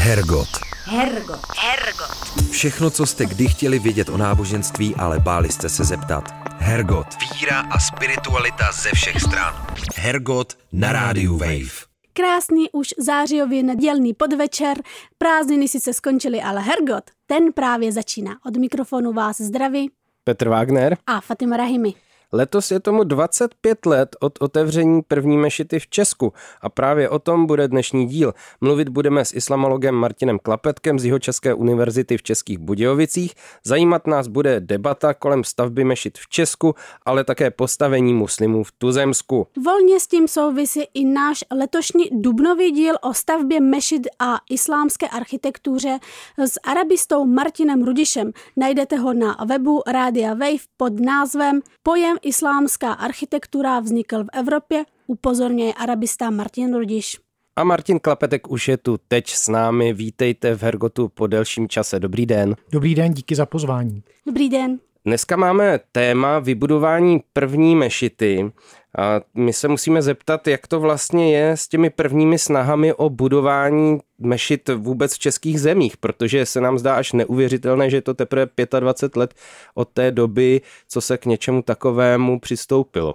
Hergot. Hergot. Hergot. Všechno, co jste kdy chtěli vědět o náboženství, ale báli jste se zeptat. Hergot. Víra a spiritualita ze všech stran. Hergot na rádiu Wave. Krásný už zářijově nedělný podvečer, prázdniny sice skončily, ale Hergot, ten právě začíná. Od mikrofonu vás zdraví Petr Wagner. a Fatima Rahimi. Letos je tomu 25 let od otevření první mešity v Česku a právě o tom bude dnešní díl. Mluvit budeme s islamologem Martinem Klapetkem z Jihočeské univerzity v Českých Budějovicích. Zajímat nás bude debata kolem stavby mešit v Česku, ale také postavení muslimů v Tuzemsku. Volně s tím souvisí i náš letošní dubnový díl o stavbě mešid a islámské architektuře s arabistou Martinem Rudišem. Najdete ho na webu Rádia Wave pod názvem Pojem islámská architektura vznikl v Evropě, upozorňuje arabista Martin Rudiš. A Martin Klapetek už je tu teď s námi. Vítejte v Hergotu po delším čase. Dobrý den. Dobrý den, díky za pozvání. Dobrý den. Dneska máme téma vybudování první mešity. A my se musíme zeptat, jak to vlastně je s těmi prvními snahami o budování mešit vůbec v českých zemích, protože se nám zdá až neuvěřitelné, že je to teprve 25 let od té doby, co se k něčemu takovému přistoupilo.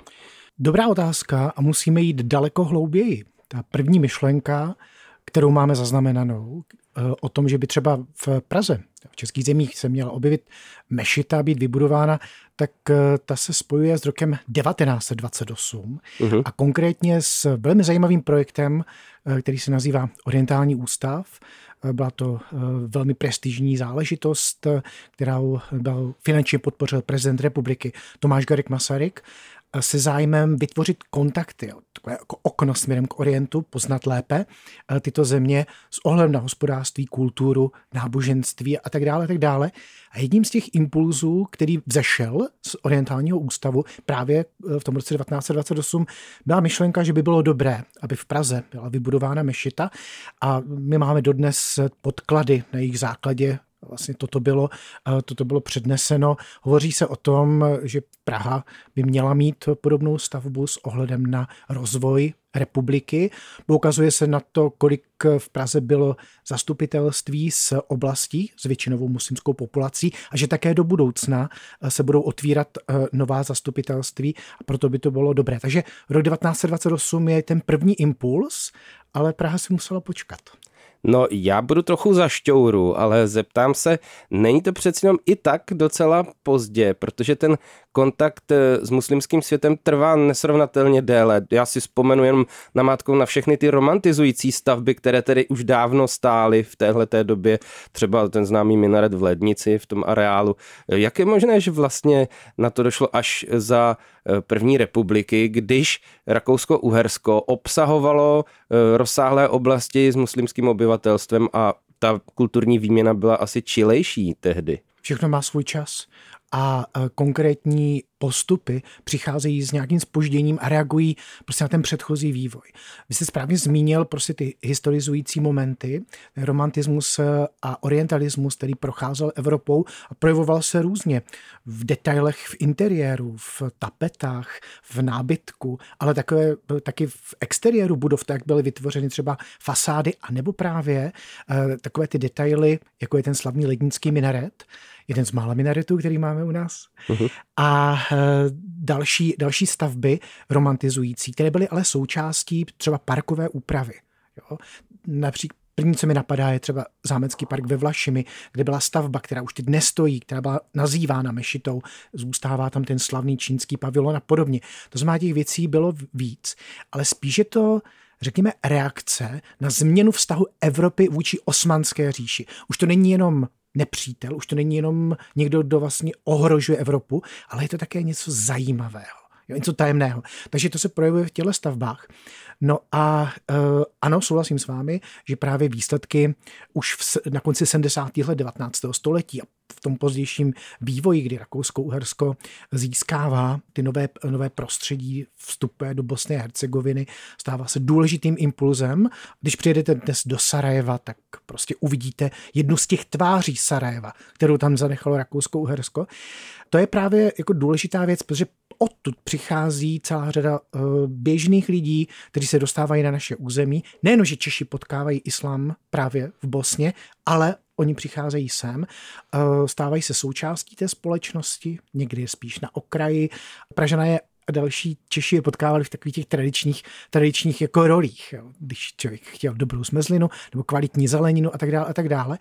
Dobrá otázka a musíme jít daleko hlouběji. Ta první myšlenka, kterou máme zaznamenanou, eh, o tom, že by třeba v Praze, v českých zemích se měla objevit mešita, být vybudována, tak eh, ta se spojuje s rokem 1928 Mhm. a konkrétně s velmi zajímavým projektem, eh, který se nazývá Orientální ústav. Eh, Byla to velmi prestižní záležitost, kterou byl finančně podpořil prezident republiky Tomáš Garik Masaryk se zájmem vytvořit kontakty, takové jako okno směrem k Orientu, poznat lépe eh, tyto země s ohledem na hospodářství, kulturu, náboženství a tak dále, a tak dále. A jedním z těch impulzů, který vzešel z Orientálního ústavu právě eh, v tom roce 1928, byla myšlenka, že by bylo dobré, aby v Praze byla vybudována mešita a my máme dodnes podklady na jejich základě vlastně toto bylo, toto bylo předneseno. Hovoří se o tom, že Praha by měla mít podobnou stavbu s ohledem na rozvoj republiky. Poukazuje se na to, kolik v Praze bylo zastupitelství z oblastí s většinovou muslimskou populací a že také do budoucna eh, se budou otvírat eh, nová zastupitelství a proto by to bylo dobré. Takže rok 1928 je ten první impuls, ale Praha si musela počkat. No, já budu trochu za šťouru, ale zeptám se, není to přeci jenom i tak docela pozdě, protože ten kontakt eh, s muslimským světem trvá nesrovnatelně déle. Já si vzpomenu jenom na mátkou na všechny ty romantizující stavby, které tedy už dávno stály v téhleté době, třeba ten známý minaret v Lednici, v tom areálu. Jak je možné, že vlastně na to došlo až za eh, první republiky, když Rakousko-Uhersko obsahovalo eh, rozsáhlé oblasti s muslimským obyvatelstvem a ta kulturní výměna byla asi čilejší tehdy. Všechno má svůj čas a e, konkrétní postupy přicházejí s nějakým spožděním a reagují prostě na ten předchozí vývoj. Vy jste správně zmínil prostě ty historizující momenty, romantismus e, a orientalismus, který procházel Evropou a projevoval se různě v detailech v interiéru, v tapetách, v nábytku, ale takové, taky v exteriéru budov, tak byly vytvořeny třeba fasády, a nebo právě eh, takové ty detaily, jako je ten slavný lednický minaret, jeden z mála minaretů, který máme u nás. Uh-huh. A další, další stavby romantizující, které byly ale součástí třeba parkové úpravy. Jo? Například První, co mi napadá, je třeba Zámecký park ve Vlašimi, kde byla stavba, která už teď nestojí, která byla nazývána mešitou. Zůstává tam ten slavný čínský pavilon a podobně. To znamená, těch věcí bylo víc, ale spíš je to řekněme, reakce na změnu vztahu Evropy vůči osmanské říši. Už to není jenom nepřítel, už to není jenom někdo, kdo vlastně ohrožuje Evropu, ale je to také něco zajímavého. Jo, něco tajemného. Takže to se projevuje v těle stavbách. No a uh, ano, souhlasím s vámi, že právě výsledky už v, na konci 70. let 19. století a v tom pozdějším vývoji, kdy Rakousko-Uhersko získává ty nové, nové prostředí, vstupuje do Bosny a Hercegoviny, stává se důležitým impulzem. Když přijedete dnes do Sarajeva, tak prostě uvidíte jednu z těch tváří Sarajeva, kterou tam zanechalo Rakousko-Uhersko. To je právě jako důležitá věc, protože odtud přichází celá řada uh, běžných lidí, kteří se dostávají na naše území. Nejen, že Češi potkávají islám právě v Bosně, ale oni přicházejí sem, uh, stávají se součástí té společnosti, někdy je spíš na okraji. Pražana je a další Češi je potkávali v takových těch tradičních, tradičních jako rolích. Jo. Když člověk chtěl dobrou zmezlinu nebo kvalitní zeleninu a tak dále a tak dále.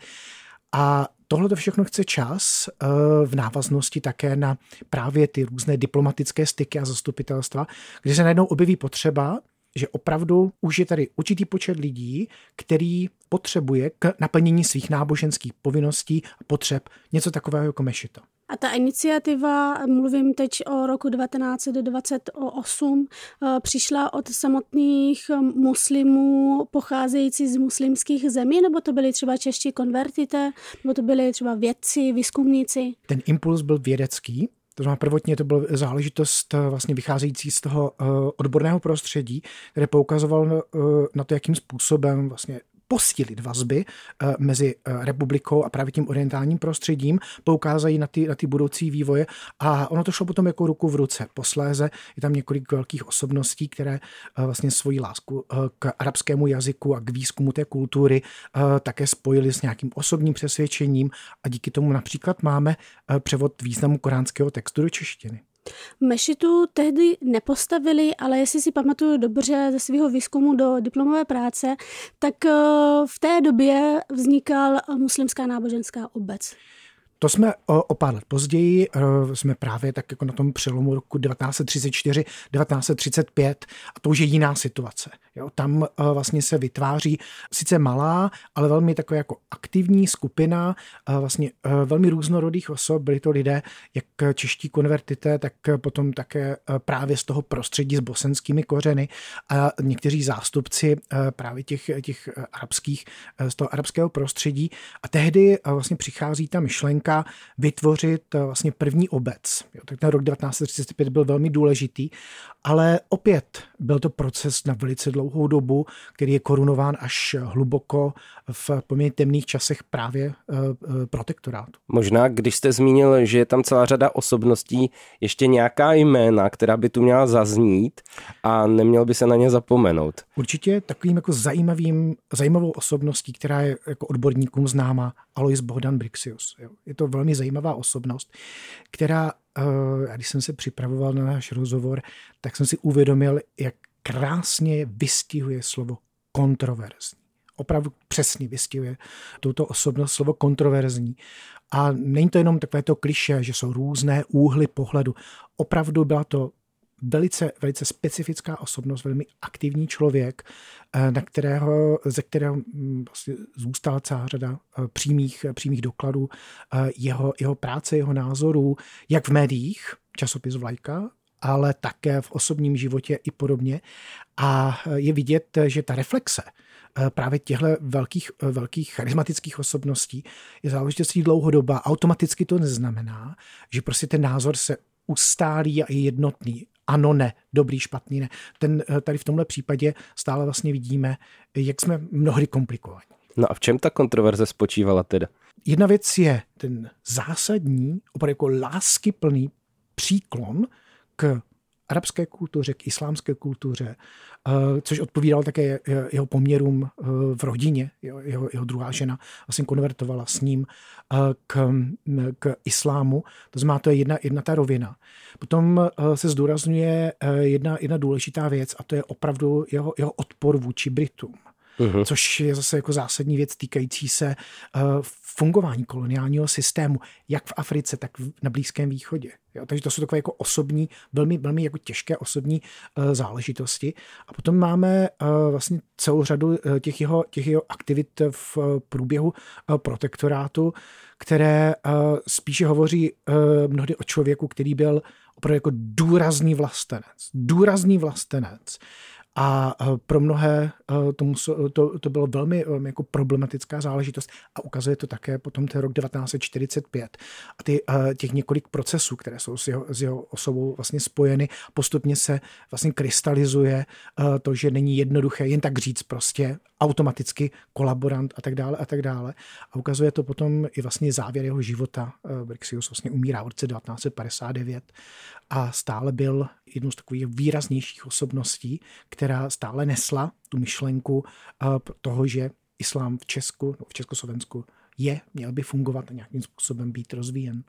A tohle to všechno chce čas eh, v návaznosti také na právě ty různé diplomatické styky a zastupitelstva, kde se najednou objeví potřeba, že opravdu už je tady určitý počet lidí, který potřebuje k naplnění svých náboženských povinností a potřeb něco takového jako mešita. A ta iniciativa, mluvím teď o roku 1928, eh, přišla od samotných muslimů pocházející z muslimských zemí, nebo to byli třeba čeští konvertité, nebo to byli třeba vědci, výzkumníci? Ten impuls byl vědecký, to znamená, prvotně to byla záležitost eh, vlastně vycházející z toho eh, odborného prostředí, které poukazovalo na to, jakým způsobem vlastně posílit vazby eh, mezi eh, republikou a právě tím orientálním prostředím, poukázají na ty, na ty budoucí vývoje a ono to šlo potom jako ruku v ruce. Posléze je tam několik velkých osobností, které eh, vlastně svoji lásku k arabskému jazyku a k výzkumu té kultury také spojili s nějakým osobním přesvědčením a díky tomu například máme převod významu koránského textu do češtiny. Mešitu tehdy nepostavili, ale jestli si pamatuju dobře ze svého výzkumu do diplomové práce, tak eh, v té době vznikal muslimská náboženská obec. To jsme o, pár let později, eh, jsme právě tak jako na tom přelomu roku 1934, 1935 a to už je jiná situace. Jo, tam eh, vlastně se vytváří sice malá, ale velmi taková jako aktivní skupina eh, vlastně velmi různorodých osob. Byli to lidé, jak čeští konvertité, tak potom také právě z toho prostředí s bosenskými kořeny a někteří zástupci právě těch, těch arabských, z toho arabského prostředí. A tehdy vlastně přichází ta myšlenka, myšlenka vytvořit eh, vlastně první obec. Jo, tak ten rok 1935 byl velmi důležitý, ale opět byl to proces na velice dlouhou dobu, který je korunován až hluboko v poměrně temných časech právě eh, eh, protektorátu. Možná, když jste zmínil, že je tam celá řada osobností, ještě nějaká jména, která by tu měla zaznít a neměl by se na ně zapomenout. Určitě takovým jako zajímavým, zajímavou osobností, která je jako odborníkům známa, Alois Bohdan Brixius. Jo. Je to velmi zajímavá osobnost, která, uh, když jsem se připravoval na náš rozhovor, tak jsem si uvědomil, jak krásně vystihuje slovo kontroverzní. Opravdu přesně vystihuje tuto osobnost slovo kontroverzní. A není to jenom takové to kliše, že jsou různé úhly pohledu. Opravdu byla to velice, velice specifická osobnost, velmi aktivní člověk, eh, na kterého, ze kterého mm, vlastně zůstala celá řada eh, přímých, přímých dokladů eh, jeho, jeho práce, jeho názorů, jak v médiích, časopis Vlajka, ale také v osobním životě i podobně. A je vidět, že ta reflexe právě těchto velkých, velkých charismatických osobností je záležitostí dlouhodoba. Automaticky to neznamená, že prostě ten názor se ustálí a je jednotný ano, ne, dobrý, špatný, ne. Ten, eh, tady v tomhle případě stále vlastně vidíme, jak jsme mnohdy komplikovaní. No a v čem ta kontroverze spočívala teda? Jedna věc je ten zásadní, opravdu jako láskyplný příklon k arabské kultuře, k islámské kultuře, eh, což odpovídalo také jeho poměrům eh, v rodině. Jeho, jeho druhá žena vlastně konvertovala s ním eh, k, k islámu. To znamená, to je jedna, jedna ta rovina. Potom se zdůrazňuje jedna, jedna důležitá věc a to je opravdu jeho, jeho odpor vůči Britům. Uhum. což je zase jako zásadní věc týkající se uh, fungování koloniálního systému, jak v Africe, tak v, na Blízkém východě. Jo, takže to jsou takové jako osobní, velmi, velmi jako těžké osobní uh, záležitosti. A potom máme uh, vlastně celou řadu uh, těch, jeho, těch jeho aktivit v uh, průběhu uh, protektorátu, které uh, spíše hovoří uh, mnohdy o člověku, který byl opravdu jako důrazný vlastenec. Důrazný vlastenec A pro mnohé to, muselo, to, to bylo velmi jako problematická záležitost a ukazuje to také potom ten rok 1945. A ty, těch několik procesů, které jsou s jeho, s jeho osobou vlastně spojeny, postupně se vlastně krystalizuje to, že není jednoduché jen tak říct prostě automaticky kolaborant a tak dále a tak dále. A ukazuje to potom i vlastně závěr jeho života. Brixius vlastně umírá v roce 1959 a stále byl jednou z takových výraznějších osobností, která stále nesla tu myšlenku eh, toho, že islám v Česku, v Československu je, měl by fungovat a nějakým způsobem být rozvíjen.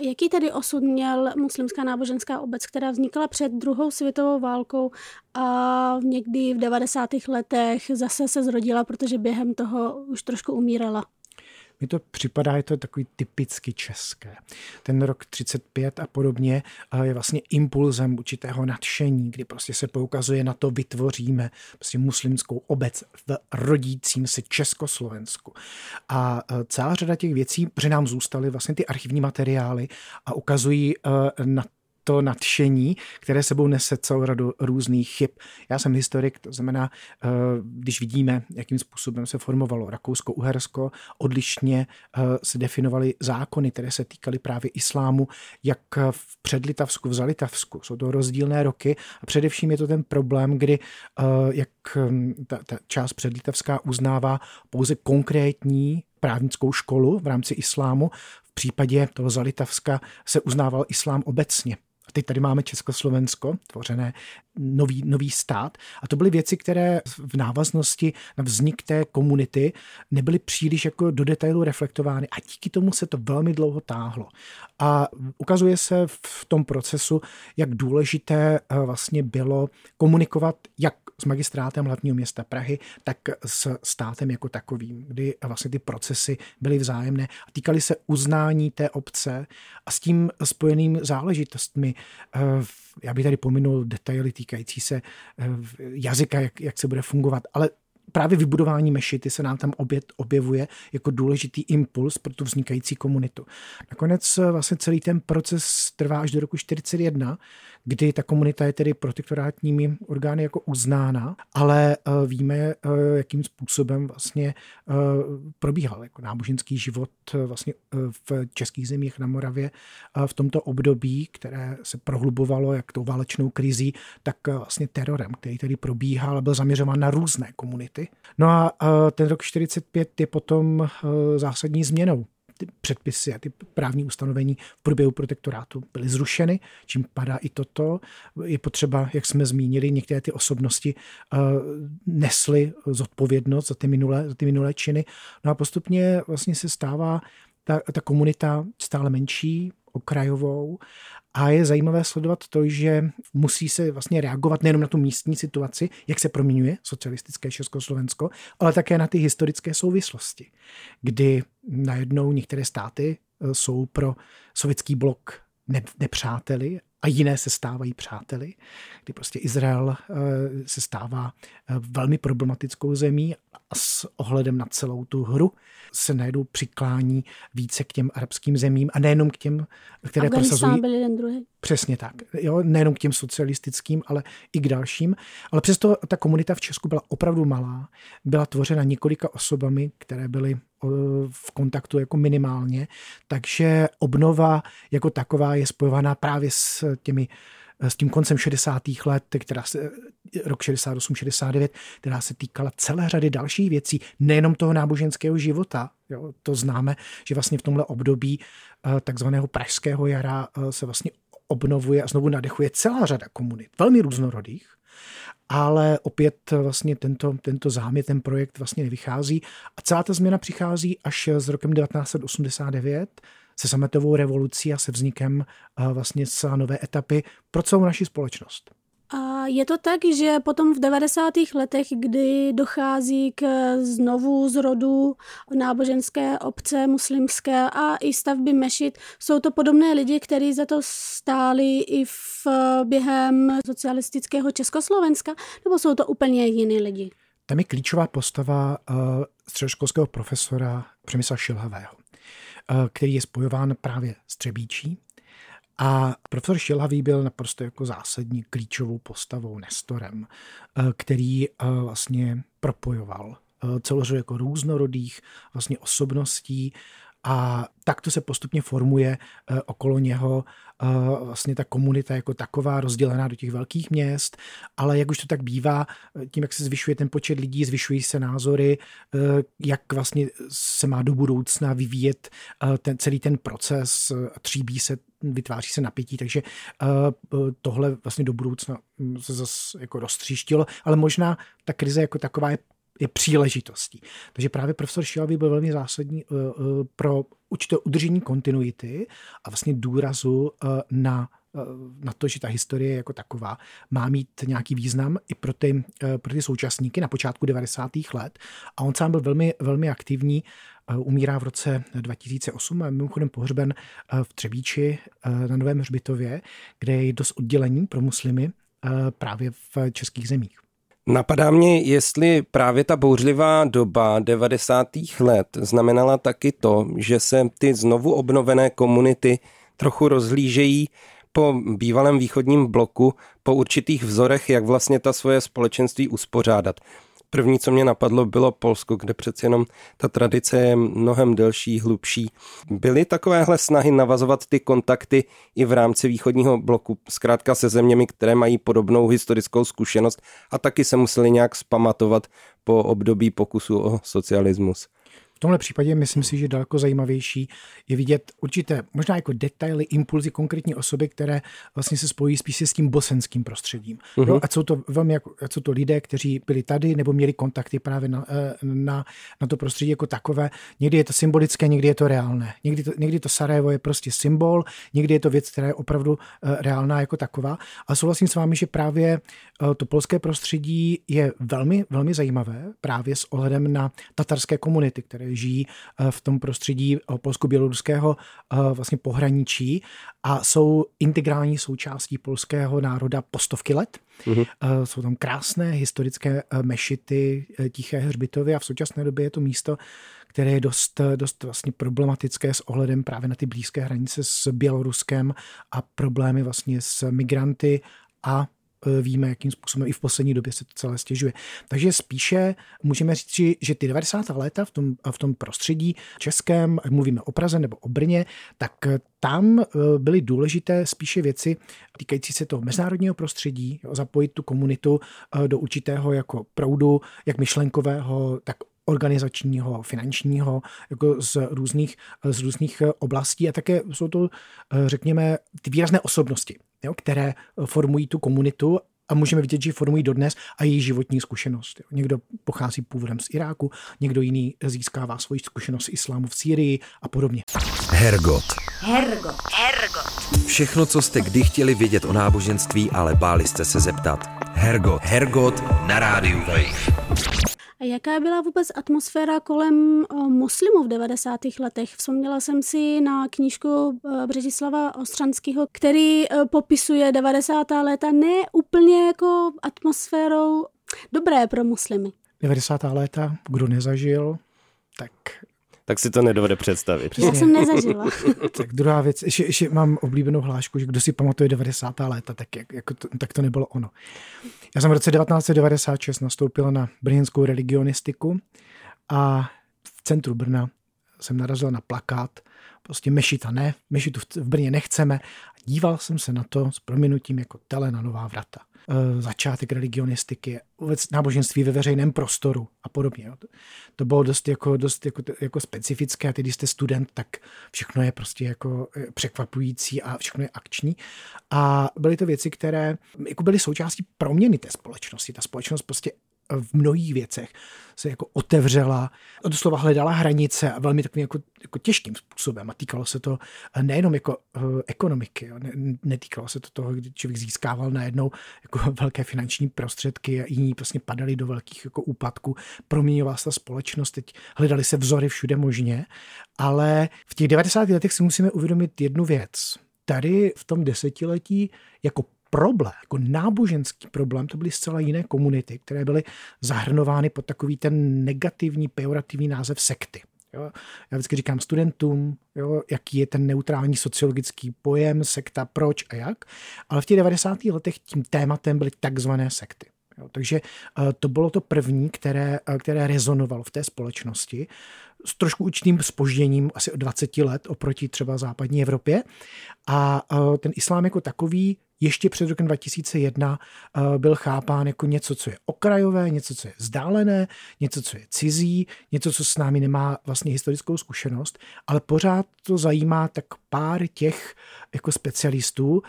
A jaký tedy osud měl muslimská náboženská obec, která vznikala před druhou světovou válkou a někdy v 90. letech zase se zrodila, protože během toho už trošku umírala? Mi to připadá, je to takový typicky české. Ten rok 35 a podobně je vlastně impulzem určitého nadšení, kdy prostě se poukazuje na to, vytvoříme prostě muslimskou obec v rodícím se Československu. A e, celá řada těch věcí, protože nám zůstaly vlastně ty archivní materiály a ukazují e, na to nadšení, které sebou nese celou radu různých chyb. Já jsem historik, to znamená, eh, když vidíme, jakým způsobem se formovalo Rakousko-Uhersko, odlišně eh, se definovaly zákony, které se týkaly právě islámu, jak v předlitavsku, v zalitavsku. Jsou to rozdílné roky a především je to ten problém, kdy eh, jak hm, ta, ta část předlitavská uznává pouze konkrétní právnickou školu v rámci islámu. V případě toho Zalitavska se uznával islám obecně. Teď tady máme Československo, tvořené nový, nový stát. A to byly věci, které v návaznosti na vznik té komunity nebyly příliš jako do detailu reflektovány a díky tomu se to velmi dlouho táhlo. A ukazuje se v tom procesu, jak důležité eh, vlastně bylo komunikovat jak s magistrátem hlavního města Prahy, tak s státem jako takovým, kdy vlastně ty procesy byly vzájemné a týkaly se uznání té obce a s tím spojeným záležitostmi. Eh, já bych tady pominul detaily týkající se eh, jazyka, jak, jak se bude fungovat, ale právě vybudování mešity se nám tam obět, objevuje jako důležitý impuls pro tu vznikající komunitu. Nakonec eh, vlastně celý ten proces trvá až do roku 1941, kdy ta komunita je tedy protektorátními orgány jako uznána, ale eh, víme, eh, jakým způsobem vlastně probíhal jako náboženský život vlastně v českých zemích na Moravě v tomto období, které se prohlubovalo jak tou válečnou krizí, tak vlastně terorem, který tedy probíhal a byl zaměřován na různé komunity. No a ten rok 45 je potom zásadní změnou ty předpisy a ty právní ustanovení v průběhu protektorátu byly zrušeny, čím padá i toto. Je potřeba, jak jsme zmínili, některé ty osobnosti e, nesly zodpovědnost za ty minulé, za ty minulé činy. No a postupně vlastně se stává ta, ta komunita stále menší, okrajovou a je zajímavé sledovat to, že musí se vlastně reagovat nejenom na tu místní situaci, jak se proměňuje socialistické Československo, ale také na ty historické souvislosti, kdy najednou některé státy e, jsou pro sovětský blok nepřáteli a jiné se stávají přáteli, kdy prostě Izrael e, se stává e, velmi problematickou zemí a s ohledem na celou tu hru se najednou přiklání více k těm arabským zemím a nejenom k těm, které prosazují. byl jeden druhý. Přesně tak. Jo, nejenom k těm socialistickým, ale i k dalším. Ale přesto ta komunita v Česku byla opravdu malá. Byla tvořena několika osobami, které byly v kontaktu jako minimálně. Takže obnova jako taková je spojovaná právě s těmi s tím koncem 60. let, která se, rok 68, 69, která se týkala celé řady dalších věcí, nejenom toho náboženského života. Jo, to známe, že vlastně v tomhle období eh, takzvaného pražského jara eh, se vlastně obnovuje a znovu nadechuje celá řada komunit, velmi různorodých, ale opět vlastně tento, tento záměr, ten projekt vlastně nevychází a celá ta změna přichází až s rokem 1989, se sametovou revolucí a se vznikem vlastně celé nové etapy pro celou naši společnost. A je to tak, že potom v 90. letech, kdy dochází k znovu zrodu náboženské obce muslimské a i stavby mešit, jsou to podobné lidi, kteří za to stáli i v během socialistického Československa, nebo jsou to úplně jiní lidi? Tam je klíčová postava uh, středoškolského profesora Přemysla Šilhavého. Eh, který je spojován právě s Třebíčí. A profesor Šilhavý byl naprosto jako zásadní klíčovou postavou Nestorem, který vlastně propojoval celou jako různorodých vlastně osobností a takto se postupně formuje eh, okolo něho eh, vlastně ta komunita jako taková rozdělená do těch velkých měst, ale jak už to tak bývá, eh, tím, jak se zvyšuje ten počet lidí, zvyšují se názory, jak vlastně se má do budoucna vyvíjet ten, celý ten proces, tříbí se, vytváří se napětí, takže tohle vlastně do budoucna hm, se zase jako roztříštilo, ale možná ta krize jako taková je je příležitostí. Takže právě profesor Šilavý byl velmi zásadní eh, eh, pro určité udržení kontinuity a vlastně důrazu eh, na na to, že ta historie jako taková má mít nějaký význam i pro ty, pro ty současníky na počátku 90. let. A on sám byl velmi, velmi aktivní, umírá v roce 2008 a mimochodem pohřben v Třebíči na Novém hřbitově, kde je dost oddělení pro muslimy právě v českých zemích. Napadá mě, jestli právě ta bouřlivá doba 90. let znamenala taky to, že se ty znovu obnovené komunity trochu rozhlížejí po bývalém východním bloku, po určitých vzorech, jak vlastně ta svoje společenství uspořádat. První, co mě napadlo, bylo Polsko, kde přeci jenom ta tradice je mnohem delší, hlubší. Byly takovéhle snahy navazovat ty kontakty i v rámci východního bloku, zkrátka se zeměmi, které mají podobnou historickou zkušenost a taky se museli nějak spamatovat po období pokusu o socialismus tomhle případě myslím si, že daleko zajímavější je vidět určité, možná jako detaily, impulzy konkrétní osoby, které vlastně se spojí spíše s tím bosenským prostředím. Uh-huh. Jo, a jsou to velmi jako, a jsou to lidé, kteří byli tady nebo měli kontakty právě na, eh, na, na to prostředí jako takové. Někdy je to symbolické, někdy je to reálné. Někdy to, někdy to Sarajevo je prostě symbol, někdy je to věc, která je opravdu uh, reálná jako taková. A souhlasím s vámi, že právě uh, to polské prostředí je velmi, velmi zajímavé právě s ohledem na tatarské komunity, které žijí eh, v tom prostředí eh, polsko-běloruského eh, vlastně pohraničí a jsou integrální součástí polského národa po stovky let. Mm-hmm. Jsou tam krásné historické mešity, tiché hřbitovy a v současné době je to místo, které je dost, dost vlastně problematické s ohledem právě na ty blízké hranice s Běloruskem a problémy vlastně s migranty a víme, jakým způsobem i v poslední době se to celé stěžuje. Takže spíše můžeme říct, že ty 90. léta v tom, v tom prostředí českém, ať mluvíme o Praze nebo o Brně, tak tam eh, byly důležité spíše věci týkající se toho mezinárodního prostředí, zapojit tu komunitu eh, do určitého jako proudu, jak myšlenkového, tak organizačního, finančního, jako z různých, z různých oblastí a také jsou to, řekněme, ty výrazné osobnosti, jo, které formují tu komunitu a můžeme vidět, že ji formují dodnes a její životní zkušenost. Někdo pochází původem z Iráku, někdo jiný získává svoji zkušenost z islámu v Sýrii a podobně. Hergot. Hergot. Hergot. Všechno, co jste kdy chtěli vědět o náboženství, ale báli jste se zeptat. Hergot. Hergot na rádiu Wave. A jaká byla vůbec atmosféra kolem muslimů v 90. letech? Vzpomněla jsem si na knížku Břetislava Ostranského, který popisuje 90. léta ne úplně jako atmosférou dobré pro muslimy. 90. léta, kdo nezažil, tak tak si to nedovede představit. Přesně. Já jsem nezažila. tak druhá věc, ještě, ještě mám oblíbenou hlášku, že kdo si pamatuje 90. léta, tak, jak, jako to, tak to nebylo ono. Já jsem v roce 1996 nastoupil na brněnskou religionistiku a v centru Brna jsem narazil na plakát, prostě mešita ne, mešitu v Brně nechceme. Díval jsem se na to s prominutím jako tele na nová vrata. Eh, začátek religionistiky, vůbec náboženství ve veřejném prostoru a podobně. To bylo dost, jako, dost jako, jako specifické a teď, když jste student, tak všechno je prostě jako eh, překvapující a všechno je akční. A byly to věci, které jako byly součástí proměny té společnosti. Ta společnost prostě v mnohých věcech se jako otevřela, doslova hledala hranice a velmi takovým jako, jako těžkým způsobem. A týkalo se to nejenom jako uh, ekonomiky, jo. Ne, netýkalo se to toho, kdy člověk získával najednou jako velké finanční prostředky a jiní prostě padali do velkých jako úpadků. Proměňovala se ta společnost, teď hledali se vzory všude možně, ale v těch 90. letech si musíme uvědomit jednu věc. Tady v tom desetiletí jako problém, jako náboženský problém, to byly zcela jiné komunity, které byly zahrnovány pod takový ten negativní, pejorativní název sekty. Jo. Já vždycky říkám studentům, jo, jaký je ten neutrální sociologický pojem, sekta, proč a jak. Ale v těch 90. letech tím tématem byly takzvané sekty. Jo, takže eh, to bylo to první, které, eh, které rezonovalo v té společnosti s trošku určitým spožděním asi o 20 let oproti třeba západní Evropě. A eh, ten islám jako takový ještě před rokem 2001 byl chápán jako něco, co je okrajové, něco, co je vzdálené, něco, co je cizí, něco, co s námi nemá vlastně historickou zkušenost, ale pořád to zajímá tak pár těch jako specialistů,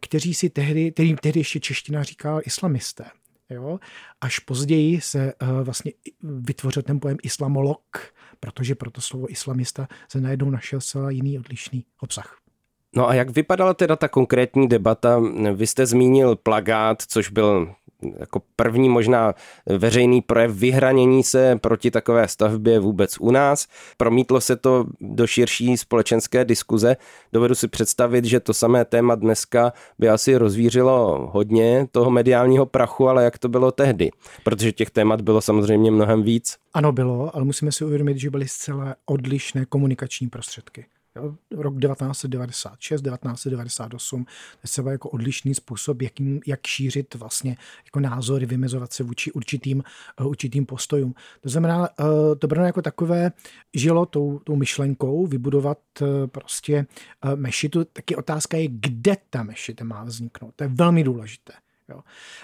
kteří si tehdy, kterým tehdy ještě čeština říkal islamisté. Jo? Až později se uh, vlastně vytvořil ten pojem islamolog, protože pro to slovo islamista se najednou našel celá jiný odlišný obsah. No a jak vypadala teda ta konkrétní debata? Vy jste zmínil plagát, což byl jako první možná veřejný projev vyhranění se proti takové stavbě vůbec u nás. Promítlo se to do širší společenské diskuze. Dovedu si představit, že to samé téma dneska by asi rozvířilo hodně toho mediálního prachu, ale jak to bylo tehdy? Protože těch témat bylo samozřejmě mnohem víc. Ano, bylo, ale musíme si uvědomit, že byly zcela odlišné komunikační prostředky. Rok 1996, 1998, to je třeba jako odlišný způsob, jakým, jak šířit vlastně jako názory, vymezovat se vůči určitým, uh, určitým postojům. To znamená, uh, to Brno jako takové žilo tou, tou myšlenkou vybudovat uh, prostě mešitu. Taky otázka je, kde ta mešita má vzniknout. To je velmi důležité. Jo.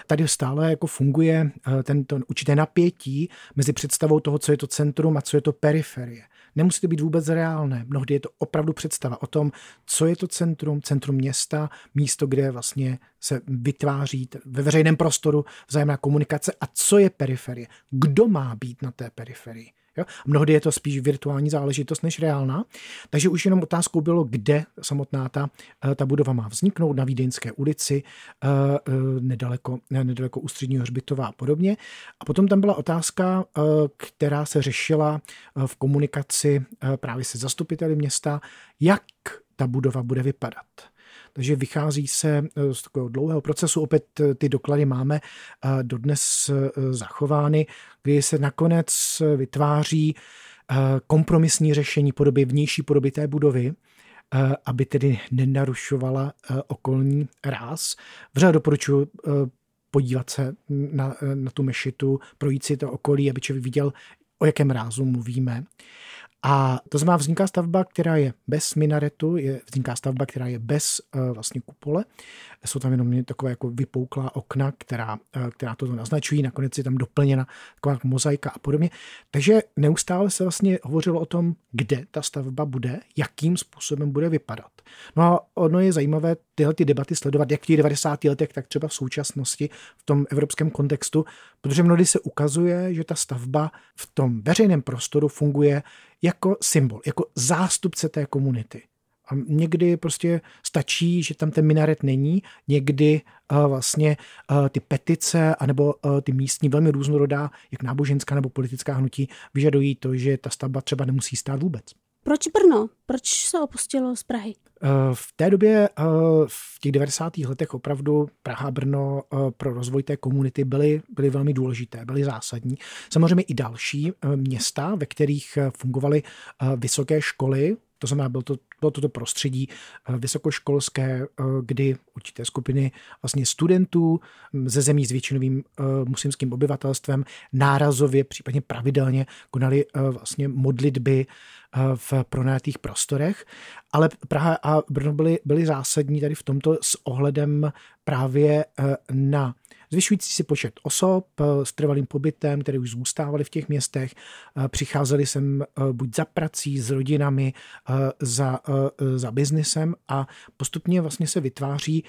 Tady stále jako funguje ten, ten určité napětí mezi představou toho, co je to centrum a co je to periferie. Nemusí to být vůbec reálné. Mnohdy je to opravdu představa o tom, co je to centrum, centrum města, místo, kde vlastně se vytváří ve veřejném prostoru vzájemná komunikace a co je periferie. Kdo má být na té periferii? Jo? Mnohdy je to spíš virtuální záležitost než reálná. Takže už jenom otázkou bylo, kde samotná ta, eh, ta budova má vzniknout, na Vídeňské ulici, eh, eh, nedaleko, nedaleko ústředního hřbitova a podobně. A potom tam byla otázka, která se řešila v komunikaci právě se zastupiteli města, jak ta budova bude vypadat. Takže vychází se eh, z takového dlouhého procesu, opět eh, ty doklady máme eh, dodnes zachovány, kdy se nakonec vytváří kompromisní řešení podoby, vnější podoby té budovy, aby tedy nenarušovala okolní ráz. Vřele doporučuji podívat se na, na tu mešitu, projít si to okolí, aby člověk viděl, o jakém rázu mluvíme. A to znamená, vzniká stavba, která je bez minaretu, je, vzniká stavba, která je bez uh, vlastně kupole. Jsou tam jenom takové jako vypouklá okna, která, uh, která to naznačují. Nakonec je tam doplněna taková mozaika a podobně. Takže neustále se vlastně hovořilo o tom, kde ta stavba bude, jakým způsobem bude vypadat. No a ono je zajímavé tyhle ty debaty sledovat, jak v těch 90. letech, tak třeba v současnosti v tom evropském kontextu, protože mnohdy se ukazuje, že ta stavba v tom veřejném prostoru funguje jako symbol, jako zástupce té komunity. A někdy prostě stačí, že tam ten minaret není, někdy uh, vlastně uh, ty petice anebo uh, ty místní velmi různorodá, jak náboženská nebo politická hnutí, vyžadují to, že ta stavba třeba nemusí stát vůbec. Proč Brno? Proč se opustilo z Prahy? V té době, v těch 90. letech opravdu Praha a Brno pro rozvoj té komunity byly, byly velmi důležité, byly zásadní. Samozřejmě i další města, ve kterých fungovaly vysoké školy, to znamená, byl to, bylo toto prostředí eh, vysokoškolské, eh, kdy určité skupiny vlastně studentů hm, ze zemí s většinovým eh, muslimským obyvatelstvem nárazově, případně pravidelně konali vlastně modlitby v pronajatých prostorech, ale Praha a Brno byly, byly zásadní tady v tomto s ohledem právě na Zvyšující si počet osob eh, s trvalým pobytem, které už zůstávali v těch městech, eh, přicházeli sem eh, buď za prací, s rodinami, za, za biznesem a postupně vlastně se vytváří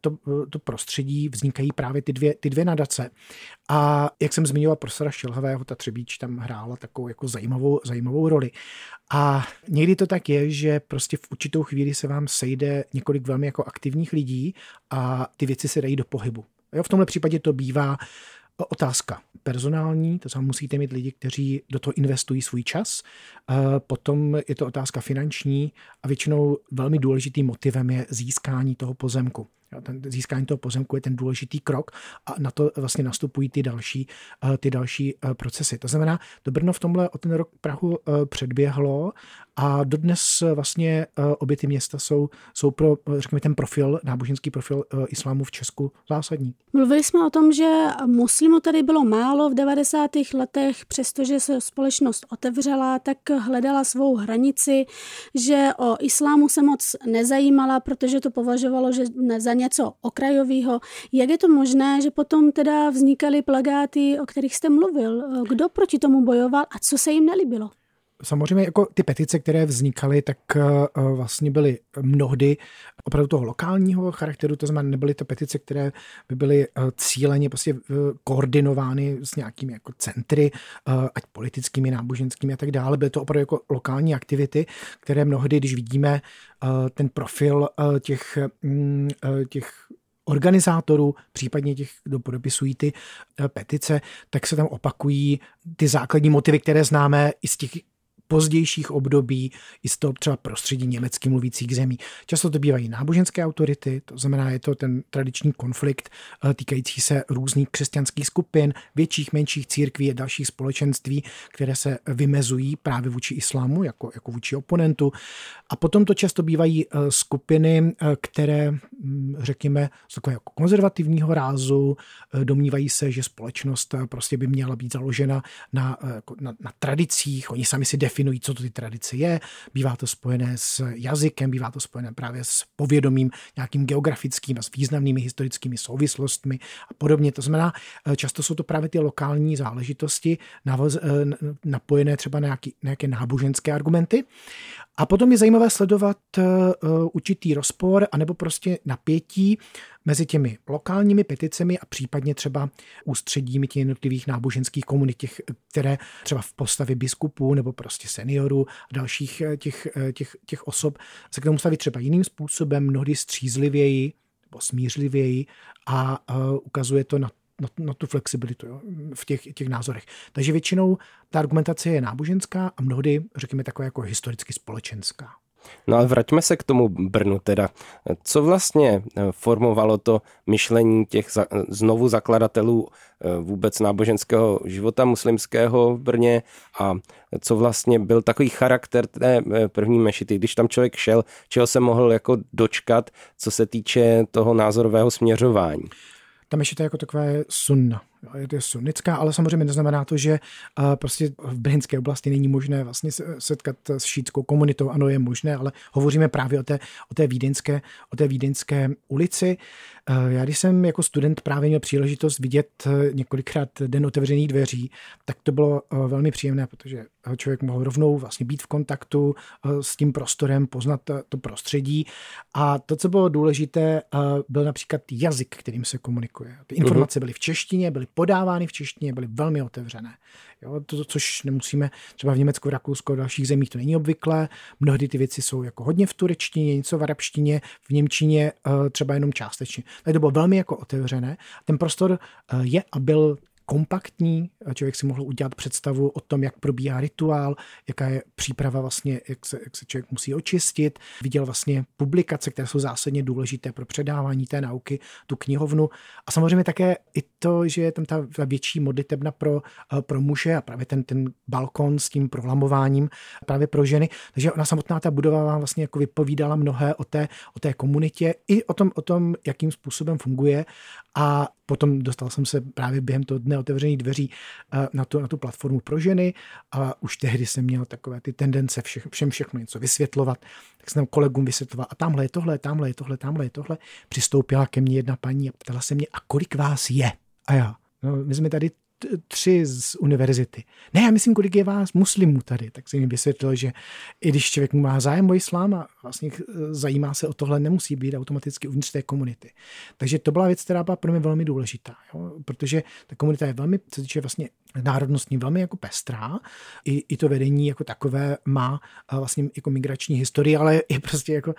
to, to prostředí, vznikají právě ty dvě, ty dvě nadace. A jak jsem zmiňoval profesora Šilhavého, ta Třebíč tam hrála takovou jako zajímavou, zajímavou roli. A někdy to tak je, že prostě v určitou chvíli se vám sejde několik velmi jako aktivních lidí a ty věci se dají do pohybu. Jo, v tomhle případě to bývá otázka personální, to znamená, musíte mít lidi, kteří do toho investují svůj čas. Potom je to otázka finanční a většinou velmi důležitým motivem je získání toho pozemku. Ten získání toho pozemku je ten důležitý krok a na to vlastně nastupují ty další, ty další procesy. To znamená, to Brno v tomhle o ten rok Prahu předběhlo a dodnes vlastně obě ty města jsou, jsou pro, řekněme, ten profil, náboženský profil islámu v Česku zásadní. Mluvili jsme o tom, že muslimů tady bylo málo v 90. letech, přestože se společnost otevřela, tak hledala svou hranici, že o islámu se moc nezajímala, protože to považovalo že za něco okrajového. Jak je to možné, že potom teda vznikaly plagáty, o kterých jste mluvil? Kdo proti tomu bojoval a co se jim nelíbilo? Samozřejmě jako ty petice, které vznikaly, tak eh, vlastně byly mnohdy opravdu toho lokálního charakteru, to znamená, nebyly to petice, které by byly eh, cíleně prostě eh, koordinovány s nějakými jako centry, ať politickými, náboženskými a tak dále. Byly to opravdu jako lokální aktivity, které mnohdy, když vidíme ten profil těch, mm, těch organizátorů, případně těch, kdo podepisují ty petice, tak se tam opakují ty základní motivy, které známe i z těch pozdějších období i z toho třeba prostředí německy mluvících zemí. Často to bývají náboženské autority, to znamená, je to ten tradiční konflikt eh, týkající se různých křesťanských skupin, větších, menších církví a dalších společenství, které se vymezují právě vůči islámu jako, jako vůči oponentu. A potom to často bývají eh, skupiny, eh, které, hm, řekněme, z takového jako konzervativního rázu domnívají se, že společnost prostě by měla být založena na, jako na, na tradicích, oni sami si definují definují, co to ty tradice je. Bývá to spojené s jazykem, bývá to spojené právě s povědomím nějakým geografickým a s významnými historickými souvislostmi a podobně. To znamená, eh, často jsou to právě ty lokální záležitosti eh, napojené třeba na nějaké náboženské argumenty. A potom je zajímavé sledovat uh, určitý rozpor anebo prostě napětí mezi těmi lokálními peticemi a případně třeba ústředími těch jednotlivých náboženských komunit, těch, které třeba v postavě biskupů nebo prostě seniorů a dalších eh, těch, eh, těch, těch osob se k tomu staví třeba jiným způsobem, mnohdy střízlivěji nebo smířlivěji a ukazuje to na na, na tu flexibilitu jo, v těch, těch názorech. Takže většinou ta argumentace je náboženská a mnohdy, řekněme, taková jako historicky společenská. No a vraťme se k tomu Brnu teda. Co vlastně eh, formovalo to myšlení těch za, znovu zakladatelů eh, vůbec náboženského života muslimského v Brně a co vlastně byl takový charakter té eh, první mešity, když tam člověk šel, čeho se mohl jako dočkat, co se týče toho názorového směřování? Ta mešita jako takové sunna je to sunnická, ale samozřejmě neznamená to, že prostě v Brněnské oblasti není možné vlastně setkat s šítskou komunitou. Ano, je možné, ale hovoříme právě o té, o té, vídeňské, o té vídeňské ulici. Já když jsem jako student právě měl příležitost vidět několikrát den otevřených dveří, tak to bylo velmi příjemné, protože člověk mohl rovnou vlastně být v kontaktu s tím prostorem, poznat to prostředí. A to, co bylo důležité, byl například jazyk, kterým se komunikuje. Ty informace byly v češtině, byly podávány v češtině, byly velmi otevřené. Jo, to, což nemusíme, třeba v Německu, Rakousku a dalších zemích to není obvyklé. Mnohdy ty věci jsou jako hodně v turečtině, něco v arabštině, v němčině eh, třeba jenom částečně. Tak to bylo velmi jako otevřené. Ten prostor eh, je a byl kompaktní, člověk si mohl udělat představu o tom, jak probíhá rituál, jaká je příprava vlastně, jak se, jak se člověk musí očistit. Viděl vlastně publikace, které jsou zásadně důležité pro předávání té nauky, tu knihovnu. A samozřejmě také i to, že je tam ta, ta větší modlitebna pro, eh, pro muže a právě ten, ten balkon s tím prolamováním právě pro ženy. Takže ona samotná ta budova vám vlastně jako vypovídala mnohé o té, o té komunitě i o tom, o tom, jakým způsobem funguje. A potom dostal jsem se právě během toho dne otevřených dveří eh, na tu, na tu platformu pro ženy a už tehdy jsem měl takové ty tendence všech, všem všechno něco vysvětlovat, tak jsem kolegům vysvětloval a tamhle je tohle, tamhle je tohle, tamhle je tohle. Přistoupila ke mně jedna paní a ptala se mě, a kolik vás je? A já, no, my jsme tady tři z univerzity. Ne, já myslím, kolik je vás muslimů tady. Tak jsem jim vysvětlil, že i když člověk má zájem o islám a vlastně zajímá se o tohle, nemusí být automaticky uvnitř té komunity. Takže to byla věc, která byla pro mě velmi důležitá, jo? protože ta komunita je velmi, co týče vlastně národnostní, velmi jako pestrá. I, I to vedení jako takové má vlastně jako migrační historii, ale je prostě jako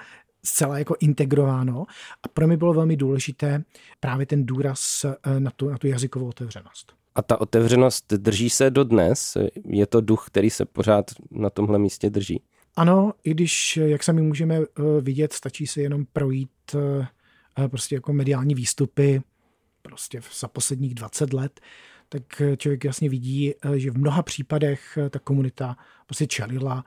zcela jako integrováno a pro mě bylo velmi důležité právě ten důraz eh, na tu, na tu jazykovou otevřenost. A ta otevřenost drží se dodnes? Je to duch, který se pořád na tomhle místě drží? Ano, i když, jak sami můžeme eh, vidět, stačí se jenom projít eh, prostě jako mediální výstupy prostě za posledních 20 let, tak člověk jasně vidí, že v mnoha případech ta komunita prostě čelila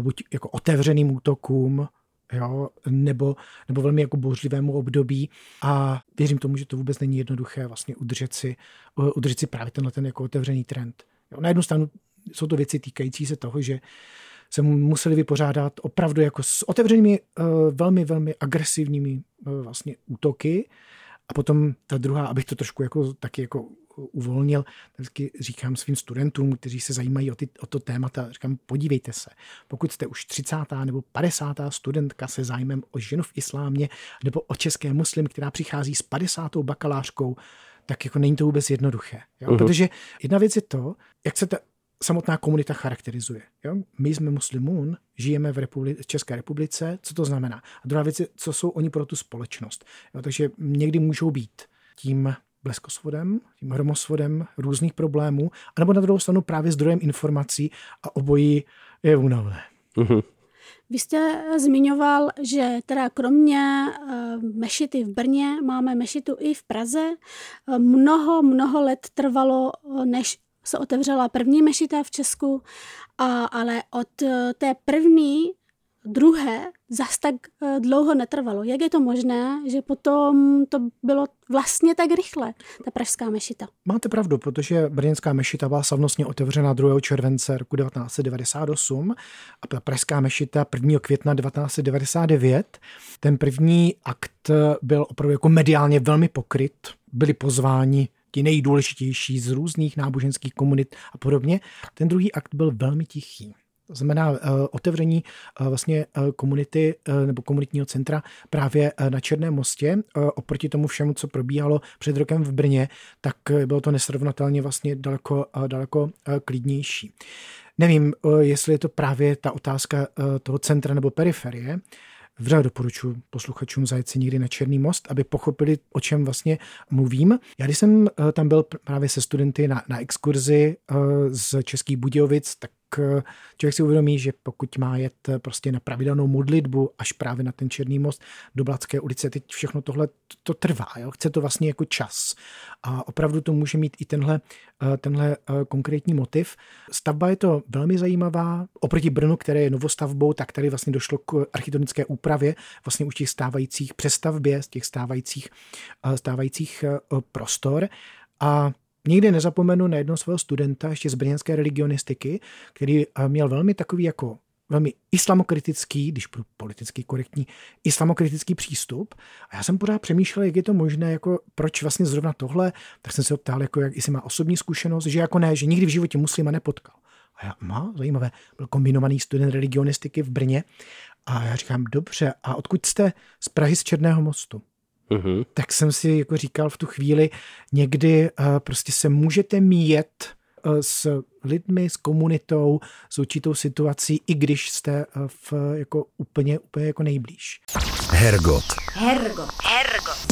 buď jako otevřeným útokům, jo, nebo, nebo velmi jako bouřlivému období a věřím tomu, že to vůbec není jednoduché vlastně udržet si, udržet si právě tenhle ten jako otevřený trend. Jo, na jednu stranu jsou to věci týkající se toho, že se museli vypořádat opravdu jako s otevřenými, eh, velmi, velmi agresivními eh, vlastně útoky. A potom ta druhá, abych to trošku jako taky jako uvolnil, vždycky říkám svým studentům, kteří se zajímají o, ty, o to témata, říkám, podívejte se, pokud jste už 30. nebo 50. studentka se zájmem o ženu v islámě nebo o české muslim, která přichází s 50. bakalářkou, tak jako není to vůbec jednoduché. Jo? Uh-huh. Protože jedna věc je to, jak se ta samotná komunita charakterizuje. Jo? My jsme muslimůn, žijeme v republi- České republice, co to znamená? A druhá věc je, co jsou oni pro tu společnost. Jo? Takže někdy můžou být tím bleskosvodem, tím hromosvodem různých problémů, anebo na druhou stranu právě zdrojem informací a obojí je únavné. Mm-hmm. Vy jste zmiňoval, že teda kromě uh, mešity v Brně máme mešitu i v Praze. Mnoho, mnoho let trvalo, než se otevřela první mešita v Česku, a, ale od eh, té první druhé zas tak eh, dlouho netrvalo. Jak je to možné, že potom to bylo vlastně tak rychle, ta pražská mešita? Máte pravdu, protože brněnská mešita byla slavnostně otevřena 2. července roku 1998 a ta pražská mešita 1. května 1999. Ten první akt byl opravdu jako mediálně velmi pokryt. Byli pozváni ti nejdůležitější z různých náboženských komunit a podobně. Ten druhý akt byl velmi tichý. To znamená uh, otevření uh, vlastně uh, komunity uh, nebo komunitního centra právě na Černém mostě. Oproti tomu všemu, co probíhalo před rokem v Brně, tak bylo to nesrovnatelně vlastně daleko, daleko klidnější. Nevím, jestli je to právě ta otázka toho centra nebo periferie, Vřele doporučuji posluchačům zajet si někdy na Černý most, aby pochopili, o čem vlastně mluvím. Já když jsem tam byl právě se studenty na, na exkurzi z Českých Budějovic, tak Eh, člověk si uvědomí, že pokud má jet eh, prostě na pravidelnou modlitbu až právě na ten Černý most do Blatské ulice, teď všechno tohle to, trvá, jo? chce to vlastně jako čas. A opravdu to může mít i tenhle, eh, tenhle konkrétní motiv. Stavba je to velmi zajímavá. Oproti Brnu, které je novostavbou, tak tady vlastně došlo k architektonické úpravě vlastně už těch stávajících přestavbě, z těch stávajících, stávajících prostor. A Nikdy nezapomenu na jednoho svého studenta ještě z brněnské religionistiky, který eh, měl velmi takový jako velmi islamokritický, když budu politicky korektní, islamokritický přístup. A já jsem pořád přemýšlel, jak je to možné, jako proč vlastně zrovna tohle, tak jsem se ho ptal, jako jak, jestli má osobní zkušenost, že jako ne, že nikdy v životě muslima nepotkal. A já, má, zajímavé, byl kombinovaný student religionistiky v Brně. A já říkám, dobře, a odkud jste? Z Prahy z Černého mostu. Mm-hmm. Tak jsem si jako říkal v tu chvíli, někdy uh, prostě se můžete míjet uh, s lidmi, s komunitou, s určitou situací, i když jste uh, v, jako úplně, úplně jako nejblíž. Hergot. Hergot. Hergot.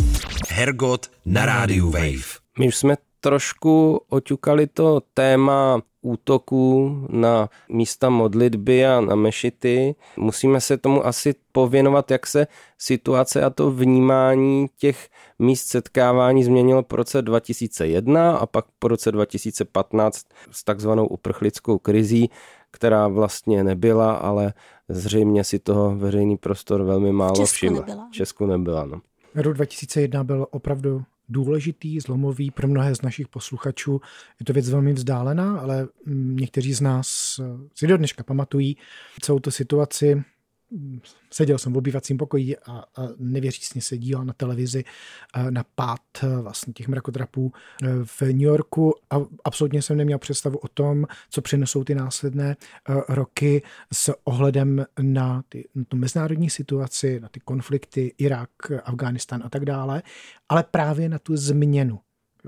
Hergot na rádiu Wave. My už jsme trošku oťukali to téma útoků na místa modlitby a na mešity. Musíme se tomu asi pověnovat, jak se situace a to vnímání těch míst setkávání změnilo po roce 2001 a pak po roce 2015 s takzvanou uprchlickou krizí, která vlastně nebyla, ale zřejmě si toho veřejný prostor velmi málo všiml. V Česku nebyla. No. Rok 2001 byl opravdu důležitý, zlomový pro mnohé z našich posluchačů. Je to věc velmi vzdálená, ale mm, někteří z nás si do dneška pamatují celou tu situaci seděl jsem v obývacím pokoji a, a nevěřícně se díval na televizi na pád vlastně těch mrakodrapů e, v New Yorku a absolutně jsem neměl představu o tom, co přinesou ty následné e, roky s ohledem na, ty, na tu mezinárodní situaci, na ty konflikty, Irák, Afghánistán a tak dále, ale právě na tu změnu.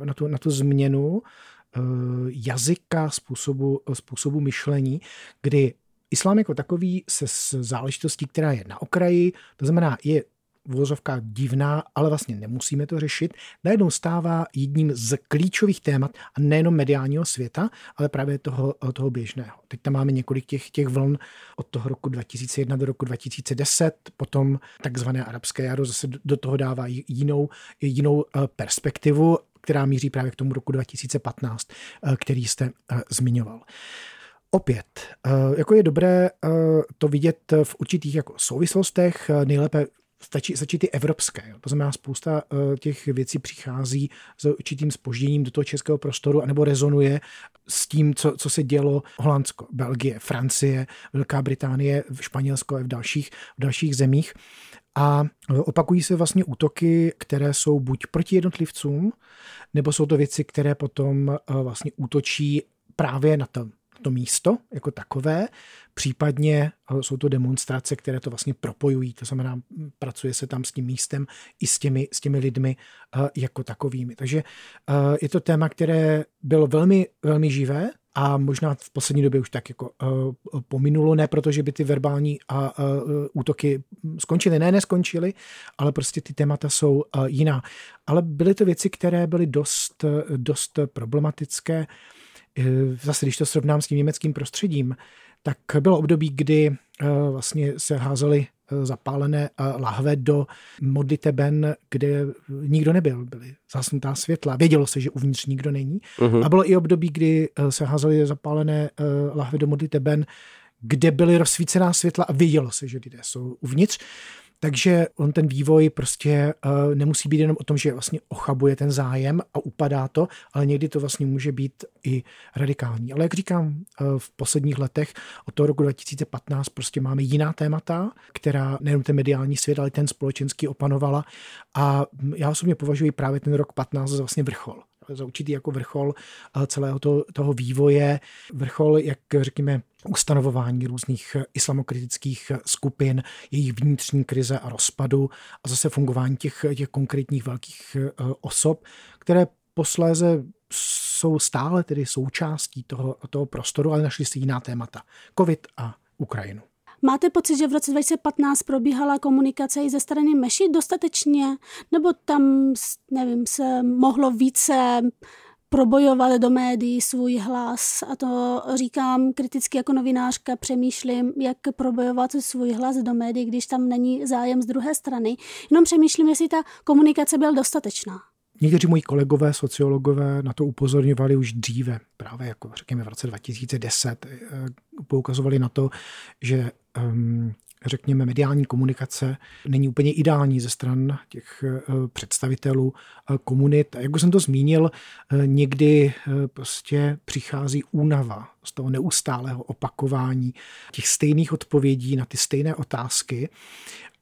Na tu, na tu změnu e, jazyka, způsobu, způsobu myšlení, kdy Islám jako takový se s záležitostí, která je na okraji, to znamená, je vozovka divná, ale vlastně nemusíme to řešit, najednou stává jedním z klíčových témat a nejenom mediálního světa, ale právě toho, toho běžného. Teď tam máme několik těch, těch vln od toho roku 2001 do roku 2010, potom takzvané arabské jaro zase do toho dává jinou, jinou eh, perspektivu, která míří právě k tomu roku 2015, eh, který jste eh, zmiňoval. Opět, jako je dobré to vidět v určitých jako souvislostech, nejlépe stačí, stačí ty evropské. To znamená, spousta těch věcí přichází s určitým spožděním do toho českého prostoru anebo rezonuje s tím, co, co se dělo Holandsko, Belgie, Francie, Velká Británie, Španělsko a v dalších, v dalších zemích. A opakují se vlastně útoky, které jsou buď proti jednotlivcům, nebo jsou to věci, které potom vlastně útočí právě na to to místo jako takové, případně eh, jsou to demonstrace, které to vlastně propojují, to znamená, pracuje se tam s tím místem i s těmi, s těmi lidmi eh, jako takovými. Takže eh, je to téma, které bylo velmi, velmi živé, a možná v poslední době už tak jako pominulo, ne protože by ty verbální a útoky skončily, ne, neskončily, ale prostě ty témata jsou jiná. Ale byly to věci, které byly dost, dost problematické. Zase když to srovnám s tím německým prostředím, tak bylo období, kdy eh, vlastně se házely eh, zapálené lahve do modliteben, kde nikdo nebyl. Byly zasnutá světla. Vědělo se, že uvnitř nikdo není. Uh-huh. A bylo i období, kdy se házely zapálené lahve do modliteben, kde byly rozsvícená světla a vědělo se, že lidé jsou uvnitř. Takže on ten vývoj prostě uh, nemusí být jenom o tom, že vlastně ochabuje ten zájem a upadá to, ale někdy to vlastně může být i radikální. Ale jak říkám, uh, v posledních letech od toho roku 2015 prostě máme jiná témata, která nejenom ten mediální svět, ale ten společenský opanovala a já osobně považuji právě ten rok 15 za vlastně vrchol za určitý jako vrchol eh, celého toho, toho vývoje, vrchol, jak řekněme, ustanovování různých islamokritických skupin, jejich vnitřní krize a rozpadu a zase fungování těch, těch konkrétních velkých eh, osob, které posléze jsou stále tedy součástí toho, toho prostoru, ale našli si jiná témata. Covid a Ukrajinu. Máte pocit, že v roce 2015 probíhala komunikace i ze strany Meši dostatečně? Nebo tam, nevím, se mohlo více probojovat do médií svůj hlas a to říkám kriticky jako novinářka, přemýšlím, jak probojovat svůj hlas do médií, když tam není zájem z druhé strany. Jenom přemýšlím, jestli ta komunikace byla dostatečná. Někteří moji kolegové, sociologové na to upozorňovali už dříve, právě jako řekněme v roce 2010, eh, poukazovali na to, že um, řekněme, mediální komunikace není úplně ideální ze stran těch eh, představitelů eh, komunit. A jak už jsem to zmínil, někdy prostě přichází únava z toho neustálého opakování těch stejných odpovědí na ty stejné otázky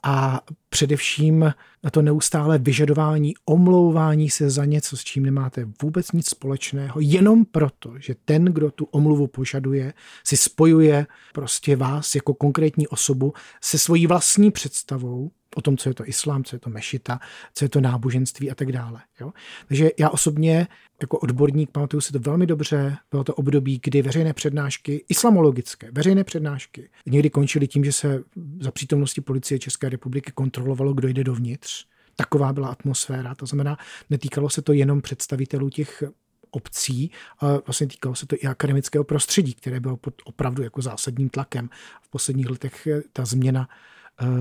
a především na to neustále vyžadování, omlouvání se za něco, s čím nemáte vůbec nic společného, jenom proto, že ten, kdo tu omluvu požaduje, si spojuje prostě vás jako konkrétní osobu se svojí vlastní představou o tom, co je to islám, co je to mešita, co je to náboženství a tak dále. Jo? Takže já osobně jako odborník pamatuju si to velmi dobře. Bylo to období, kdy veřejné přednášky, islamologické veřejné přednášky, někdy končily tím, že se za přítomnosti policie České republiky kontrolovalo, kdo jde dovnitř. Taková byla atmosféra. To znamená, netýkalo se to jenom představitelů těch obcí, ale vlastně týkalo se to i akademického prostředí, které bylo pod opravdu jako zásadním tlakem. V posledních letech ta změna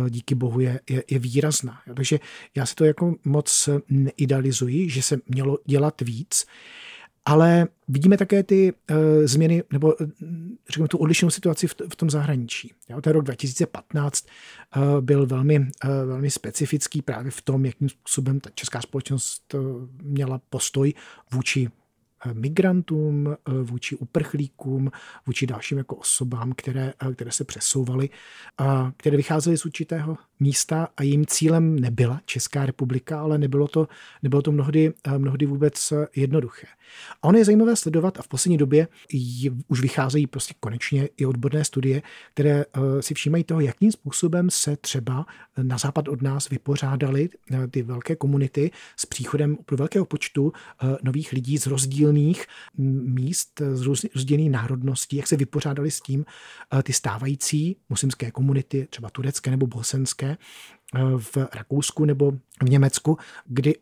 díky bohu je, je, je výrazná. Takže já si to jako moc neidealizuji, že se mělo dělat víc, ale vidíme také ty uh, změny, nebo řekněme tu odlišnou situaci v, v tom zahraničí. Jo, ten rok 2015 uh, byl velmi, uh, velmi specifický právě v tom, jakým způsobem ta česká společnost uh, měla postoj vůči migrantům, eh, vůči uprchlíkům, vůči dalším jako osobám, které, eh, které se přesouvaly které vycházely z určitého místa a jejím cílem nebyla Česká republika, ale nebylo to, nebylo to mnohdy, eh, mnohdy vůbec jednoduché. A ono je zajímavé sledovat a v poslední době už vycházejí prostě konečně i odborné studie, které si všímají toho, jakým způsobem se třeba na západ od nás vypořádaly ty velké komunity s příchodem pro velkého počtu nových lidí z rozdílných rozdílných míst, z rozdílných národností, jak se vypořádali s tím ty stávající muslimské komunity, třeba turecké nebo bosenské, v Rakousku nebo v Německu, kdy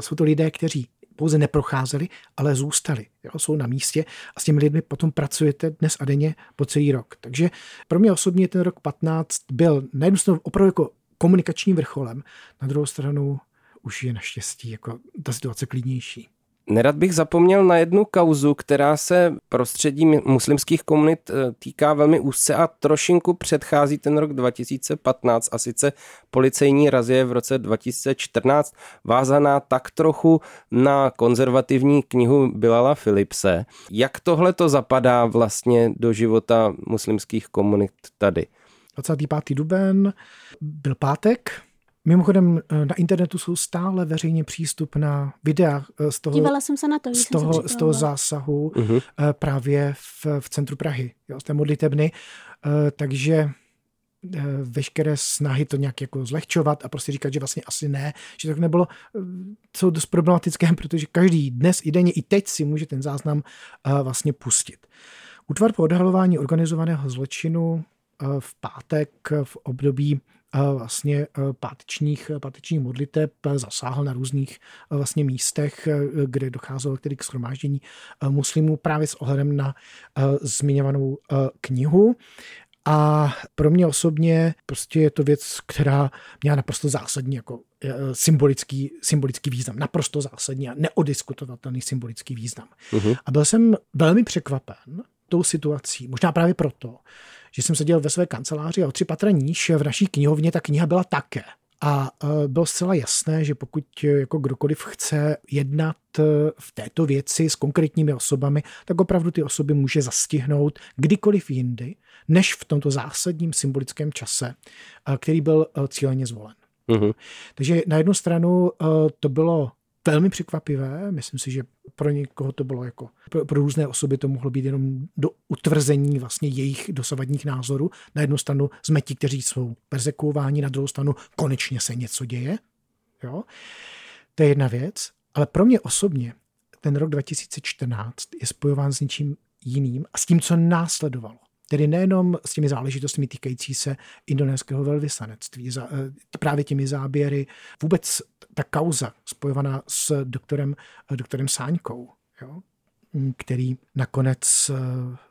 jsou to lidé, kteří pouze neprocházeli, ale zůstali. Jo, jsou na místě a s těmi lidmi potom pracujete dnes a denně po celý rok. Takže pro mě osobně ten rok 15 byl na jednu stranu opravdu jako komunikačním vrcholem, na druhou stranu už je naštěstí jako ta situace klidnější. Nerad bych zapomněl na jednu kauzu, která se prostředí muslimských komunit eh, týká velmi úzce a trošinku předchází ten rok 2015 a sice policejní razie v roce 2014 vázaná tak trochu na konzervativní knihu Bilala Philipse. Jak tohle to zapadá vlastně do života muslimských komunit tady? 25. duben byl pátek, Mimochodem eh, na internetu jsou stále veřejně přístupná videa eh, z toho, Dívala jsem se na to, z toho, z toho zásahu uh-huh. právě v, v centru Prahy, jo, z té modlitebny. Takže veškeré snahy to nějak jako zlehčovat a prostě říkat, že vlastně asi ne, že tak nebylo, jsou dost problematické, protože každý dnes i denně, i teď si může ten záznam vlastně pustit. Útvar po odhalování organizovaného zločinu v pátek v období vlastně pátečních, pátečních modliteb zasáhl na různých vlastně místech, kde docházelo tedy k shromáždění muslimů právě s ohledem na zmiňovanou knihu. A pro mě osobně prostě je to věc, která měla naprosto zásadní jako symbolický, symbolický význam. Naprosto zásadní a neodiskutovatelný symbolický význam. Uh-huh. A byl jsem velmi překvapen tou situací, možná právě proto, že jsem seděl ve své kanceláři a o tři patra níž v naší knihovně ta kniha byla také. A e, bylo zcela jasné, že pokud e, jako kdokoliv chce jednat e, v této věci s konkrétními osobami, tak opravdu ty osoby může zastihnout kdykoliv jindy, než v tomto zásadním symbolickém čase, který byl cíleně zvolen. Mm-hmm. Takže na jednu stranu to bylo velmi překvapivé. Myslím si, že pro někoho to bylo jako, pro, pro různé osoby to mohlo být jenom do utvrzení vlastně jejich dosavadních názorů. Na jednu stranu jsme ti, kteří jsou persekuováni, na druhou stranu konečně se něco děje. Jo? To je jedna věc. Ale pro mě osobně ten rok 2014 je spojován s něčím jiným a s tím, co následovalo. Tedy nejenom s těmi záležitostmi týkající se indonéského velvyslanectví, za, eh, právě těmi záběry, vůbec ta kauza spojovaná s doktorem, eh, doktorem Sáňkou, jo, který nakonec eh,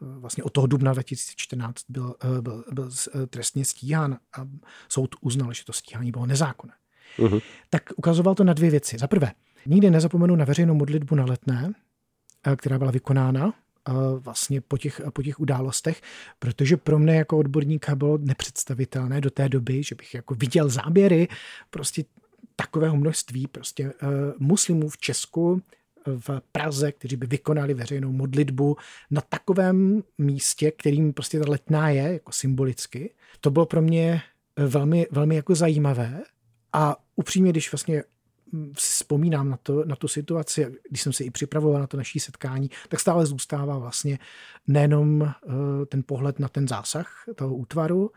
vlastně od toho dubna 2014 byl, byl, byl trestně stíhán a soud uznal, že to stíhání bylo nezákonné. Uh-huh. Tak ukazoval to na dvě věci. Za prvé, nikdy nezapomenu na veřejnou modlitbu na letné, která byla vykonána vlastně po těch, po těch událostech, protože pro mě jako odborníka bylo nepředstavitelné do té doby, že bych jako viděl záběry prostě takového množství prostě uh, muslimů v Česku, v Praze, kteří by vykonali veřejnou modlitbu na takovém místě, kterým prostě ta letná je, jako symbolicky. To bylo pro mě velmi, velmi jako zajímavé a upřímně, když vlastně vzpomínám na, to, na tu situaci, když jsem se i připravoval na to naší setkání, tak stále zůstává vlastně nejenom eh, ten pohled na ten zásah toho útvaru,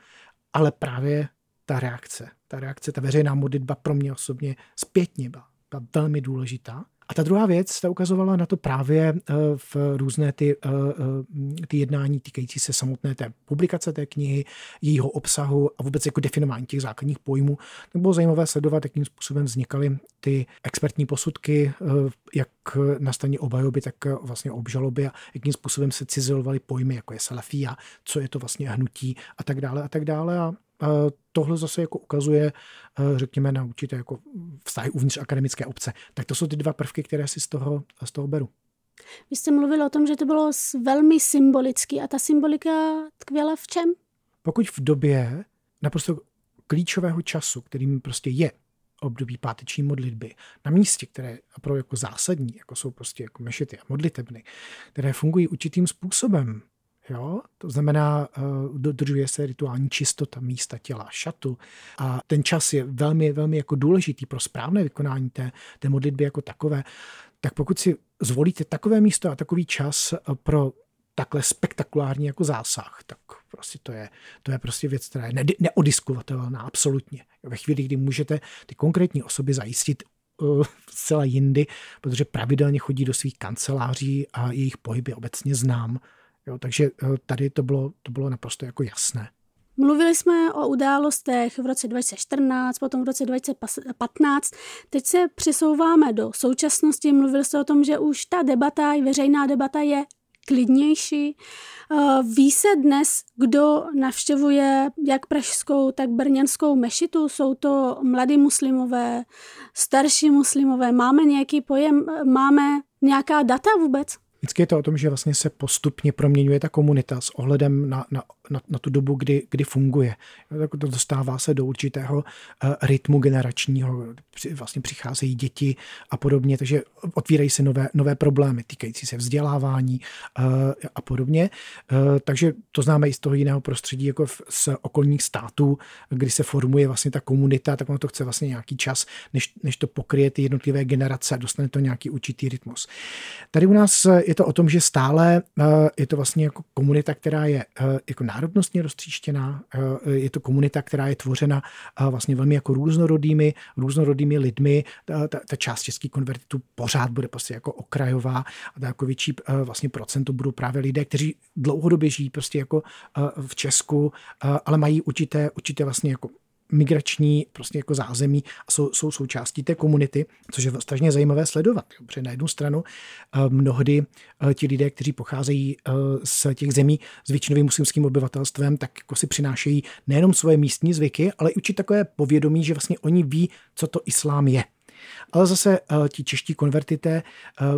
ale právě ta reakce. Ta reakce, ta veřejná modlitba pro mě osobně zpětně byla, byla velmi důležitá. A ta druhá věc, ta ukazovala na to právě eh, v různé ty, eh, eh, ty jednání týkající se samotné té publikace té knihy, jejího obsahu a vůbec jako definování těch základních pojmů. Tak bylo zajímavé sledovat, jakým způsobem vznikaly ty expertní posudky, jak na straně obhajoby, tak vlastně obžaloby a jakým způsobem se cizelovaly pojmy, jako je salafia, co je to vlastně hnutí a tak dále a tak dále. A tohle zase jako ukazuje, řekněme, na určité jako vztahy uvnitř akademické obce. Tak to jsou ty dva prvky, které si z toho, z toho beru. Vy jste mluvil o tom, že to bylo velmi symbolický a ta symbolika tkvěla v čem? Pokud v době naprosto klíčového času, kterým prostě je období páteční modlitby, na místě, které pro jako zásadní, jako jsou prostě jako mešity a modlitebny, které fungují určitým způsobem, Jo? To znamená, eh, dodržuje se rituální čistota místa těla, šatu a ten čas je velmi, velmi jako důležitý pro správné vykonání té, té modlitby jako takové. Tak pokud si zvolíte takové místo a takový čas eh, pro takhle spektakulární jako zásah, tak prostě to je, to je prostě věc, která je neodiskutovatelná absolutně. Ve chvíli, kdy můžete ty konkrétní osoby zajistit uh, zcela jindy, protože pravidelně chodí do svých kanceláří a jejich pohyby obecně znám, Jo, takže eh, tady to bylo, to bylo naprosto jako jasné. Mluvili jsme o událostech v roce 2014, potom v roce 2015. Teď se přesouváme do současnosti. Mluvili jste o tom, že už ta debata, veřejná debata je klidnější. Eh, ví se dnes, kdo navštěvuje jak pražskou, tak brněnskou mešitu? Jsou to mladí muslimové, starší muslimové? Máme nějaký pojem, máme nějaká data vůbec? Vždycky je to o tom, že vlastně se postupně proměňuje ta komunita s ohledem na, na, na, na tu dobu, kdy, kdy funguje. To dostává se do určitého uh, rytmu generačního, vlastně přicházejí děti a podobně, takže otvírají se nové, nové problémy týkající se vzdělávání uh, a podobně. Uh, takže to známe i z toho jiného prostředí, jako z okolních států, kdy se formuje vlastně ta komunita, tak ono to chce vlastně nějaký čas, než, než to pokryje ty jednotlivé generace a dostane to nějaký určitý rytmus. Tady u nás je to o tom, že stále je to vlastně jako komunita, která je jako národnostně roztříštěná, je to komunita, která je tvořena vlastně velmi jako různorodými, různorodými lidmi. Ta, ta část českých konvertitů pořád bude prostě jako okrajová a jako větší vlastně procento budou právě lidé, kteří dlouhodobě žijí prostě jako v Česku, ale mají určité, určité vlastně jako migrační prostě jako zázemí a jsou, jsou součástí té komunity, což je strašně zajímavé sledovat. Protože na jednu stranu eh, mnohdy eh, ti lidé, kteří pocházejí eh, z těch zemí s většinovým muslimským obyvatelstvem, tak jako si přinášejí nejenom svoje místní zvyky, ale i určitě takové povědomí, že vlastně oni ví, co to islám je. Ale zase ti čeští konvertité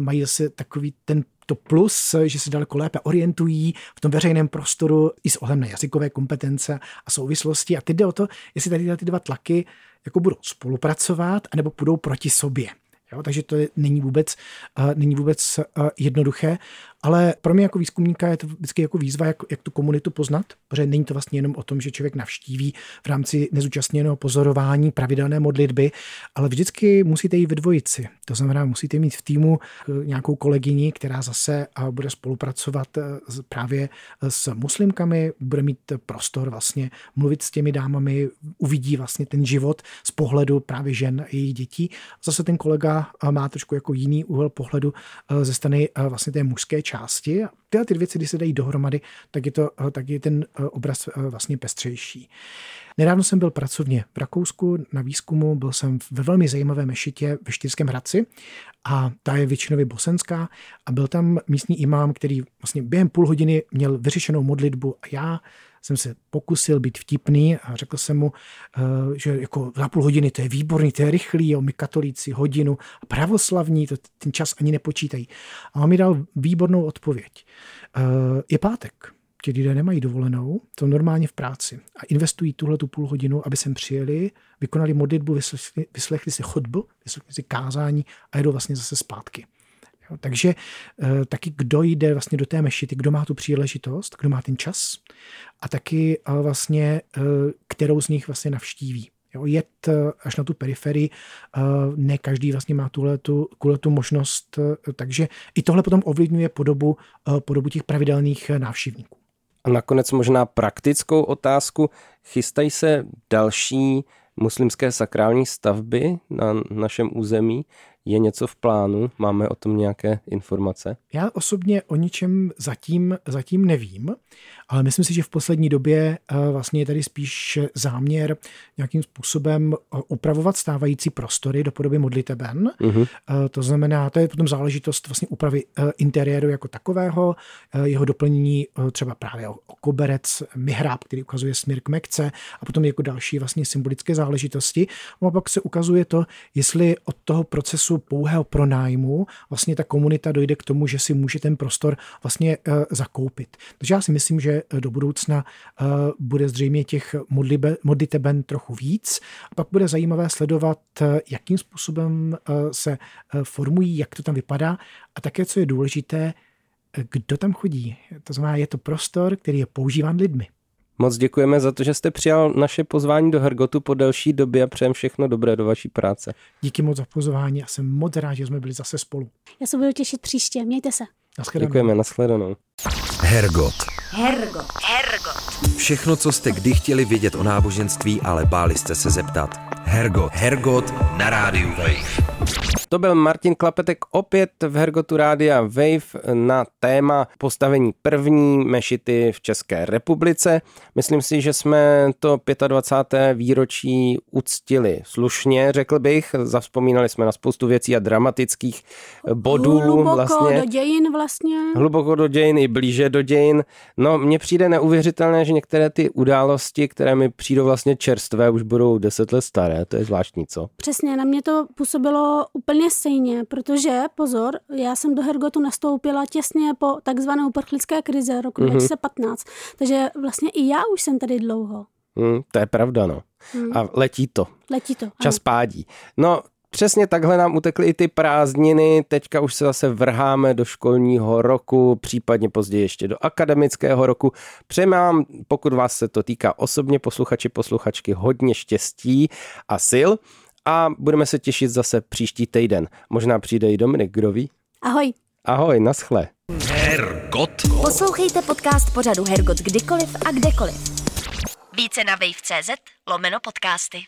mají zase takový ten to plus, že se daleko lépe orientují v tom veřejném prostoru i s ohledem na jazykové kompetence a souvislosti. A teď jde o to, jestli tady ty dva tlaky jako budou spolupracovat, anebo budou proti sobě. Jo, takže to je, není vůbec, uh, není vůbec uh, jednoduché. Ale pro mě jako výzkumníka je to vždycky jako výzva, jak, jak tu komunitu poznat, protože není to vlastně jenom o tom, že člověk navštíví v rámci nezúčastněného pozorování pravidelné modlitby, ale vždycky musíte jít ve dvojici. To znamená, musíte mít v týmu eh, nějakou kolegyni, která zase eh, bude spolupracovat eh, právě s muslimkami, bude mít prostor vlastně mluvit s těmi dámami, uvidí vlastně ten život z pohledu právě žen a jejich dětí. Zase ten kolega má trošku jako jiný úhel pohledu ze strany vlastně té mužské části. last year. Tyhle ty věci, když se dají dohromady, tak je, to, eh, tak je ten eh, obraz eh, vlastně pestřejší. Nedávno jsem byl pracovně v Rakousku na výzkumu, byl jsem ve velmi zajímavé mešitě ve Štýrském Hradci a ta je většinově bosenská a byl tam místní imám, který vlastně během půl hodiny měl vyřešenou modlitbu a já jsem se pokusil být vtipný a řekl jsem mu, že jako za půl hodiny to je výborný, to je rychlý, jo, my katolíci hodinu a pravoslavní to ten čas ani nepočítají. A on mi dal výbornou odpověď. Eh, je pátek, ti lidé nemají dovolenou, to normálně v práci a investují tuhle tu půl hodinu, aby sem přijeli, vykonali modlitbu, vyslechli, vyslechli si chodbu, vyslechli si kázání a jedou vlastně zase zpátky. Jo, takže e, taky kdo jde vlastně do té mešity, kdo má tu příležitost, kdo má ten čas a taky e, vlastně, kterou z nich vlastně navštíví. Jo, jet až na tu periferii, ne každý vlastně má tuhle tu, tu možnost, takže i tohle potom ovlivňuje podobu, podobu těch pravidelných návštěvníků. A nakonec možná praktickou otázku. Chystají se další muslimské sakrální stavby na našem území? Je něco v plánu? Máme o tom nějaké informace? Já osobně o ničem zatím, zatím nevím, ale myslím si, že v poslední době eh, vlastně je tady spíš záměr nějakým způsobem eh, upravovat stávající prostory do podoby modliteben. Uh-huh. To znamená, to je potom záležitost vlastně úpravy interiéru jako takového, jeho doplnění třeba právě o koberec, mihrab, který ukazuje směr k Mekce a potom jako další vlastně symbolické záležitosti. A pak se ukazuje to, jestli od toho procesu pouhého pronájmu vlastně ta komunita dojde k tomu, že si může ten prostor vlastně zakoupit. Takže já si myslím, že do budoucna eh, bude zřejmě těch modliteben trochu víc. A pak bude zajímavé sledovat, eh, jakým způsobem eh, se formují, jak to tam vypadá a také, co je důležité, kdo tam chodí. To znamená, je to prostor, který je používán lidmi. Moc děkujeme za to, že jste přijal naše pozvání do Hergotu po delší době a přejem všechno dobré do vaší práce. Díky moc za pozvání a jsem moc rád, že jsme byli zase spolu. Já se budu těšit příště, mějte se. Naschledanou. Děkujeme, nashledanou. Hergot. Hergot. Hergot. Všechno, co jste kdy chtěli vědět o náboženství, ale báli jste se zeptat. Hergot. Hergot na rádiu Wave. To byl Martin Klapetek opět v Hergotu Rádia Wave na téma postavení první mešity v České republice. Myslím si, že jsme to 25. výročí uctili slušně, řekl bych. Zavzpomínali jsme na spoustu věcí a dramatických bodů. Hluboko vlastně. do dějin vlastně. Hluboko do dějin i blíže do dějin. No, mně přijde neuvěřitelné, že některé ty události, které mi přijdou vlastně čerstvé, už budou deset let staré. To je zvláštní, co? Přesně, na mě to působilo úplně stejně, protože, pozor, já jsem do Hergotu nastoupila těsně po takzvané uprchlické krize roku mm-hmm. 2015, takže vlastně i já už jsem tady dlouho. Mm, to je pravda, no. Mm. A letí to. Letí to. Čas ano. pádí. No, Přesně takhle nám utekly i ty prázdniny, teďka už se zase vrháme do školního roku, případně později ještě do akademického roku. Přejeme vám, pokud vás se to týká osobně, posluchači, posluchačky, hodně štěstí a sil a budeme se těšit zase příští týden. Možná přijde i Dominik, kdo ví? Ahoj. Ahoj, naschle. Hergot. Poslouchejte podcast pořadu Hergot kdykoliv a kdekoliv. Více na wave.cz lomeno podcasty.